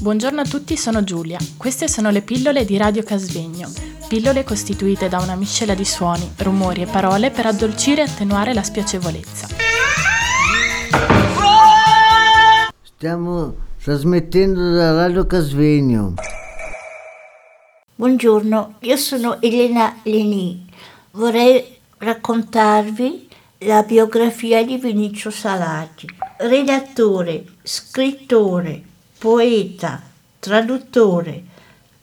Buongiorno a tutti, sono Giulia. Queste sono le pillole di Radio Casvegno. Pillole costituite da una miscela di suoni, rumori e parole per addolcire e attenuare la spiacevolezza. Stiamo trasmettendo da Radio Casvegno. Buongiorno, io sono Elena Leni. Vorrei raccontarvi la biografia di Vinicio Salati. Redattore, scrittore, poeta, traduttore,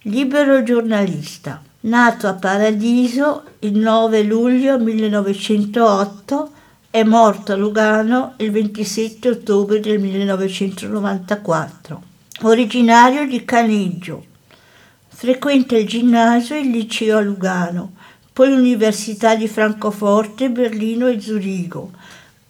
libero giornalista. Nato a Paradiso il 9 luglio 1908, è morto a Lugano il 27 ottobre del 1994. Originario di Caneggio. Frequenta il ginnasio e il liceo a Lugano, poi l'Università di Francoforte, Berlino e Zurigo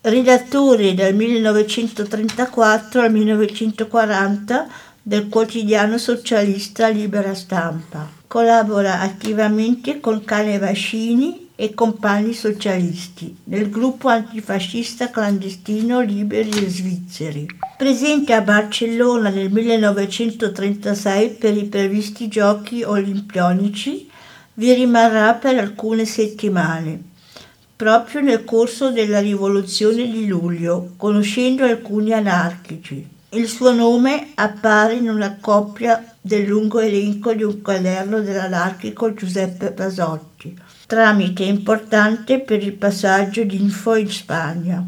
redattore dal 1934 al 1940 del quotidiano socialista Libera Stampa. Collabora attivamente con Cane Vascini e compagni socialisti nel gruppo antifascista clandestino Liberi e Svizzeri. Presente a Barcellona nel 1936 per i previsti giochi olimpionici, vi rimarrà per alcune settimane proprio nel corso della rivoluzione di luglio, conoscendo alcuni anarchici. Il suo nome appare in una coppia del lungo elenco di un quaderno dell'anarchico Giuseppe Pasotti, tramite importante per il passaggio di info in Spagna.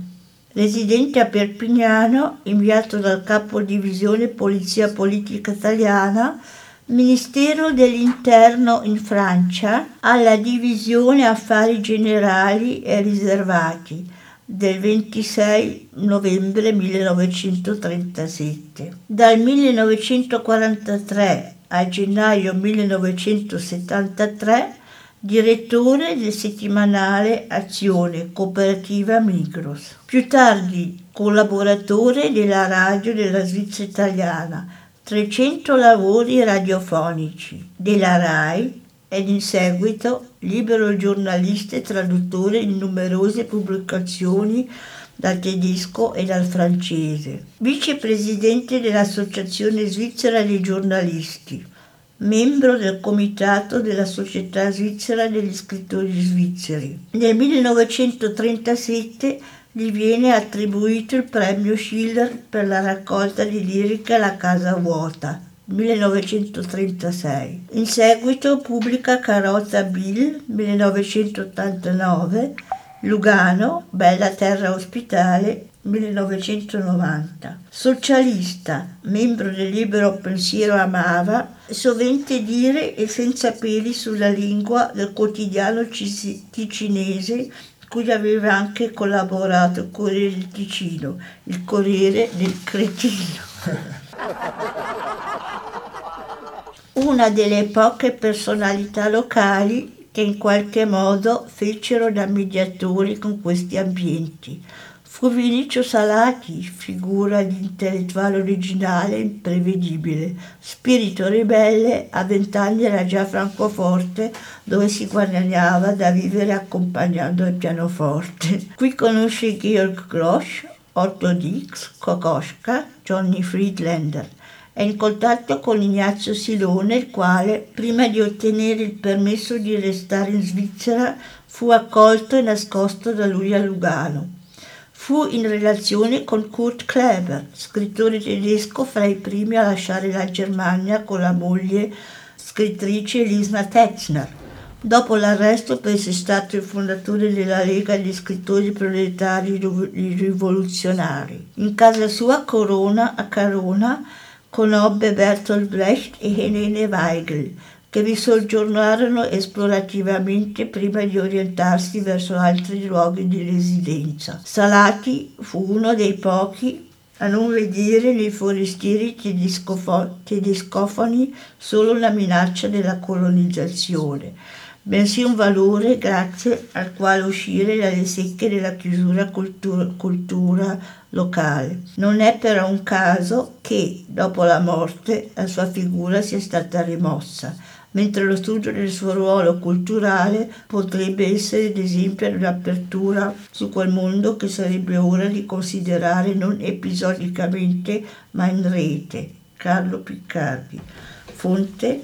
Residente a Perpignano, inviato dal capo divisione Polizia Politica Italiana, Ministero dell'Interno in Francia alla Divisione Affari Generali e Riservati del 26 novembre 1937. Dal 1943 a gennaio 1973 direttore del settimanale Azione Cooperativa Migros. Più tardi collaboratore della radio della Svizzera italiana 300 lavori radiofonici della RAI ed in seguito libero giornalista e traduttore di numerose pubblicazioni dal tedesco e dal francese. Vicepresidente dell'Associazione Svizzera dei giornalisti, membro del comitato della Società Svizzera degli scrittori svizzeri. Nel 1937 gli viene attribuito il premio Schiller per la raccolta di lirica La casa vuota, 1936. In seguito pubblica Carrozza Bill, 1989, Lugano, Bella terra ospitale, 1990. Socialista, membro del libero pensiero Amava, sovente dire e senza peli sulla lingua del quotidiano ticinese cui aveva anche collaborato il Corriere del Ticino, il Corriere del Cretino. Una delle poche personalità locali che in qualche modo fecero da mediatori con questi ambienti, Fu Vinicio Salati, figura di intellettuale originale e imprevedibile, spirito ribelle, a vent'anni era già Francoforte, dove si guadagnava da vivere accompagnando il pianoforte. Qui conosce Georg Grosch, Otto Dix, Kokoschka, Johnny Friedlander. È in contatto con Ignazio Silone, il quale, prima di ottenere il permesso di restare in Svizzera, fu accolto e nascosto da lui a Lugano. Fu in relazione con Kurt Kleber, scrittore tedesco fra i primi a lasciare la Germania con la moglie scrittrice Lisna Tetzner. Dopo l'arresto per essere stato il fondatore della Lega degli scrittori proletari rivoluzionari. In casa sua Corona, a Carona conobbe Bertolt Brecht e Helene Weigel, che vi soggiornarono esplorativamente prima di orientarsi verso altri luoghi di residenza. Salati fu uno dei pochi a non vedere nei forestieri tedescofoni solo la minaccia della colonizzazione, bensì un valore grazie al quale uscire dalle secche della chiusura cultura, cultura locale. Non è però un caso che, dopo la morte, la sua figura sia stata rimossa, mentre lo studio del suo ruolo culturale potrebbe essere d'esempio un'apertura su quel mondo che sarebbe ora di considerare non episodicamente ma in rete. Carlo Piccardi. Fonte